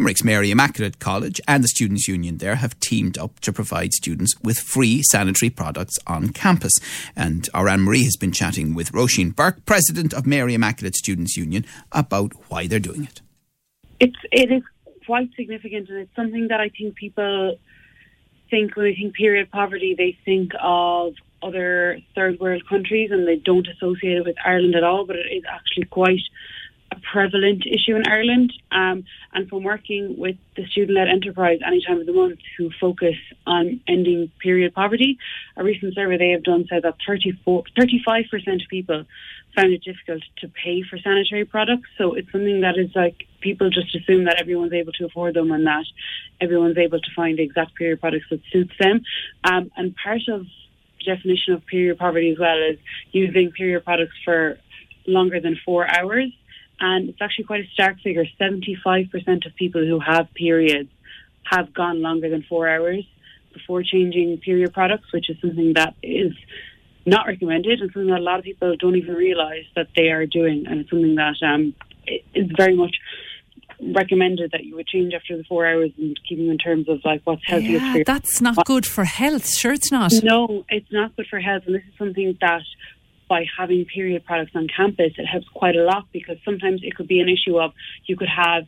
Limerick's Mary Immaculate College and the Students' Union there have teamed up to provide students with free sanitary products on campus. And our Anne Marie has been chatting with Roisin Burke, President of Mary Immaculate Students' Union, about why they're doing it. It's, it is quite significant and it's something that I think people think when they think period poverty, they think of other third world countries and they don't associate it with Ireland at all, but it is actually quite a prevalent issue in Ireland. Um, and from working with the student led enterprise any time of the month who focus on ending period poverty, a recent survey they have done said that 34, 35% of people found it difficult to pay for sanitary products. So it's something that is like people just assume that everyone's able to afford them and that everyone's able to find the exact period products that suits them. Um, and part of the definition of period poverty as well is using period products for longer than four hours. And it's actually quite a stark figure. 75% of people who have periods have gone longer than four hours before changing period products, which is something that is not recommended and something that a lot of people don't even realise that they are doing. And it's something that um, is very much recommended that you would change after the four hours and keeping in terms of like what's healthiest yeah. That's not good for health. Sure, it's not. No, it's not good for health. And this is something that by having period products on campus, it helps quite a lot because sometimes it could be an issue of you could have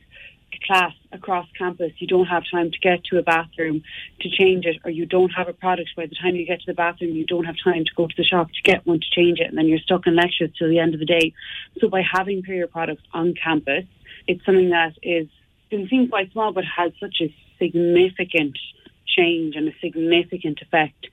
a class across campus, you don't have time to get to a bathroom to change it, or you don't have a product. By the time you get to the bathroom, you don't have time to go to the shop to get one to change it, and then you're stuck in lectures till the end of the day. So by having period products on campus, it's something that is can seem quite small, but has such a significant change and a significant effect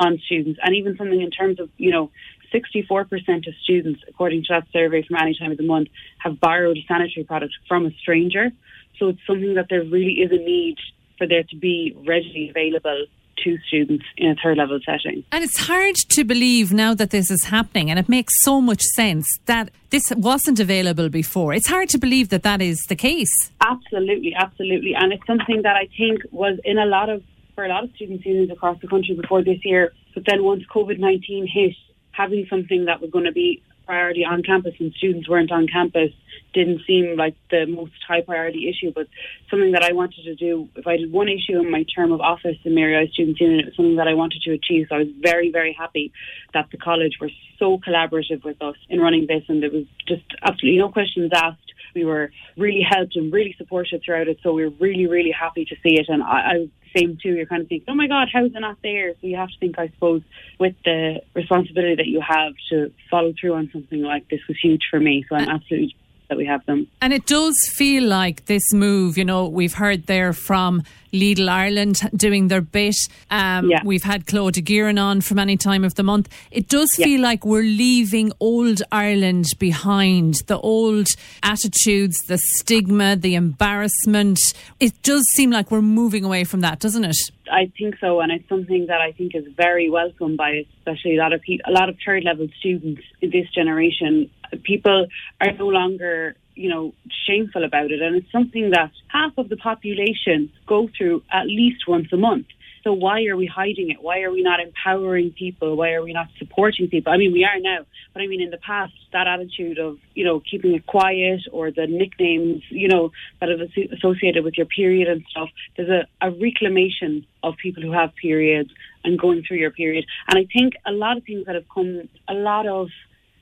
on students, and even something in terms of you know 64% of students, according to that survey from any time of the month, have borrowed a sanitary product from a stranger. So it's something that there really is a need for there to be readily available to students in a third level setting. And it's hard to believe now that this is happening, and it makes so much sense that this wasn't available before. It's hard to believe that that is the case. Absolutely, absolutely. And it's something that I think was in a lot of, for a lot of students unions across the country before this year. But then once COVID 19 hit, having something that was going to be priority on campus and students weren't on campus didn't seem like the most high priority issue, but something that I wanted to do. If I did one issue in my term of office in Mary I Students Union, it was something that I wanted to achieve. So I was very, very happy that the college were so collaborative with us in running this, and there was just absolutely no questions asked. We were really helped and really supported throughout it, so we were really, really happy to see it. And I, I same too. You're kind of thinking, oh my God, how's it not there? So you have to think, I suppose, with the responsibility that you have to follow through on something like this was huge for me. So I'm absolutely that we have them. And it does feel like this move, you know, we've heard there from Lidl Ireland doing their bit. Um, yeah. We've had Claude Gearan on from any time of the month. It does yeah. feel like we're leaving old Ireland behind, the old attitudes, the stigma, the embarrassment. It does seem like we're moving away from that, doesn't it? I think so, and it's something that I think is very welcome by especially a lot of pe- a lot of third level students in this generation. People are no longer you know, shameful about it. And it's something that half of the population go through at least once a month. So why are we hiding it? Why are we not empowering people? Why are we not supporting people? I mean, we are now, but I mean, in the past, that attitude of, you know, keeping it quiet or the nicknames, you know, that are associated with your period and stuff, there's a, a reclamation of people who have periods and going through your period. And I think a lot of things that have come, a lot of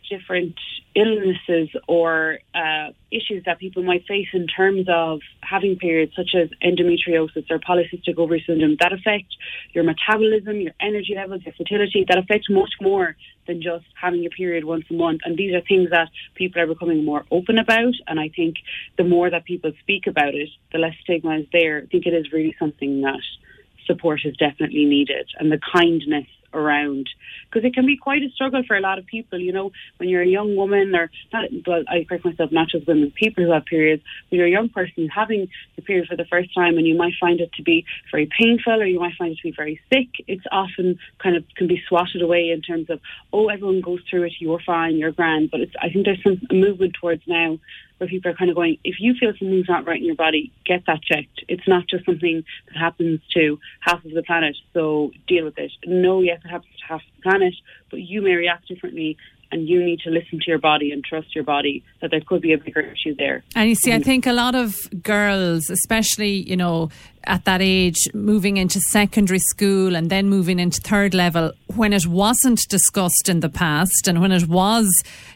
different illnesses or uh, issues that people might face in terms of having periods, such as endometriosis or polycystic ovary syndrome, that affect your metabolism, your energy levels, your fertility, that affect much more than just having a period once a month. And these are things that people are becoming more open about. And I think the more that people speak about it, the less stigma is there. I think it is really something that support is definitely needed and the kindness around because it can be quite a struggle for a lot of people. You know, when you're a young woman, or not, well, I correct myself, not just women, people who have periods. When you're a young person having the period for the first time, and you might find it to be very painful, or you might find it to be very sick. It's often kind of can be swatted away in terms of, oh, everyone goes through it, you're fine, you're grand. But it's, I think there's some movement towards now where people are kind of going, if you feel something's not right in your body, get that checked. It's not just something that happens to half of the planet, so deal with it. No, yes, it happens to half the planet, but you may react differently and you need to listen to your body and trust your body that there could be a bigger issue there. And you see, I think a lot of girls, especially, you know, at that age, moving into secondary school and then moving into third level, when it wasn't discussed in the past and when it was,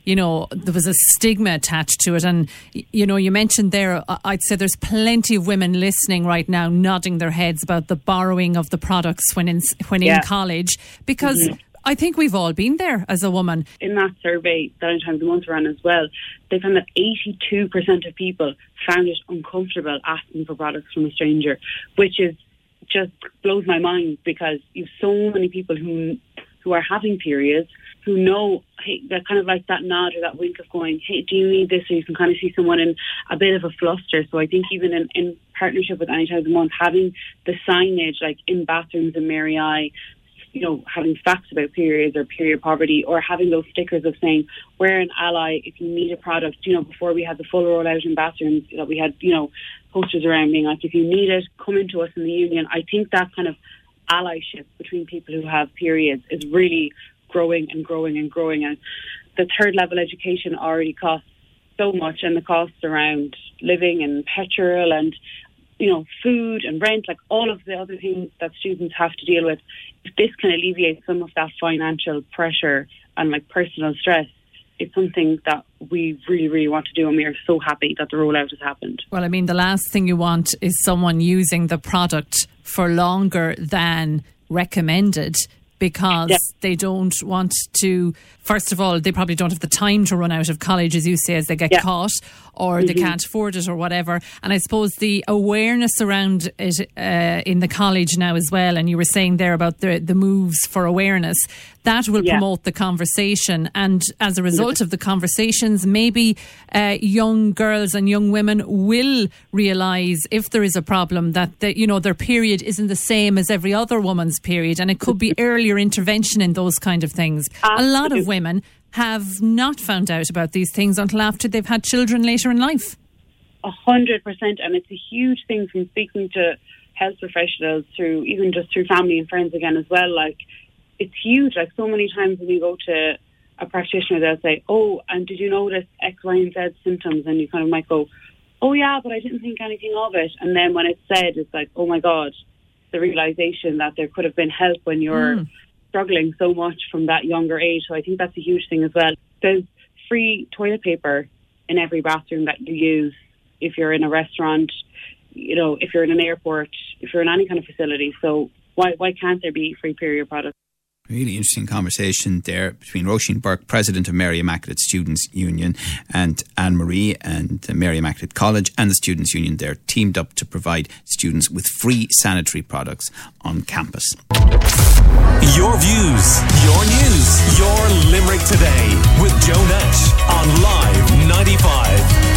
you know, there was a stigma attached to it. And, you know, you mentioned there, I'd say there's plenty of women listening right now nodding their heads about the borrowing of the products when in, when yeah. in college because. Mm-hmm I think we've all been there as a woman. In that survey a Month ran as well, they found that 82% of people found it uncomfortable asking for products from a stranger, which is just blows my mind because you've so many people who who are having periods who know hey, that kind of like that nod or that wink of going, hey, do you need this? Or you can kind of see someone in a bit of a fluster. So I think even in, in partnership with Any Times a Month, having the signage like in bathrooms in Mary I, you know, having facts about periods or period poverty or having those stickers of saying, we're an ally if you need a product. You know, before we had the full rollout in bathrooms, that we had, you know, posters around being like, if you need it, come into us in the union. I think that kind of allyship between people who have periods is really growing and growing and growing. And the third level education already costs so much and the costs around living and petrol and you know, food and rent, like all of the other things that students have to deal with, if this can alleviate some of that financial pressure and like personal stress, it's something that we really, really want to do, and we are so happy that the rollout has happened. Well, I mean, the last thing you want is someone using the product for longer than recommended because yeah. they don't want to. First of all, they probably don't have the time to run out of college, as you say, as they get yeah. caught, or mm-hmm. they can't afford it, or whatever. And I suppose the awareness around it uh, in the college now as well. And you were saying there about the the moves for awareness that will yeah. promote the conversation. And as a result of the conversations, maybe uh, young girls and young women will realise if there is a problem that the, you know their period isn't the same as every other woman's period, and it could be earlier intervention in those kind of things. Absolutely. A lot of women have not found out about these things until after they've had children later in life. A hundred percent, and it's a huge thing from speaking to health professionals through even just through family and friends again as well. Like it's huge. Like so many times when you go to a practitioner, they'll say, "Oh, and did you notice X, Y, and Z symptoms?" And you kind of might go, "Oh yeah, but I didn't think anything of it." And then when it's said, it's like, "Oh my god." The realization that there could have been help when you're mm. struggling so much from that younger age. So I think that's a huge thing as well. There's free toilet paper in every bathroom that you use if you're in a restaurant, you know, if you're in an airport, if you're in any kind of facility. So why why can't there be free period products? really interesting conversation there between Roisin Burke, president of Mary Immaculate Students Union, and Anne Marie and Mary Immaculate College and the Students Union there teamed up to provide students with free sanitary products on campus. Your views, your news, your Limerick today with Joe Nash on Live 95.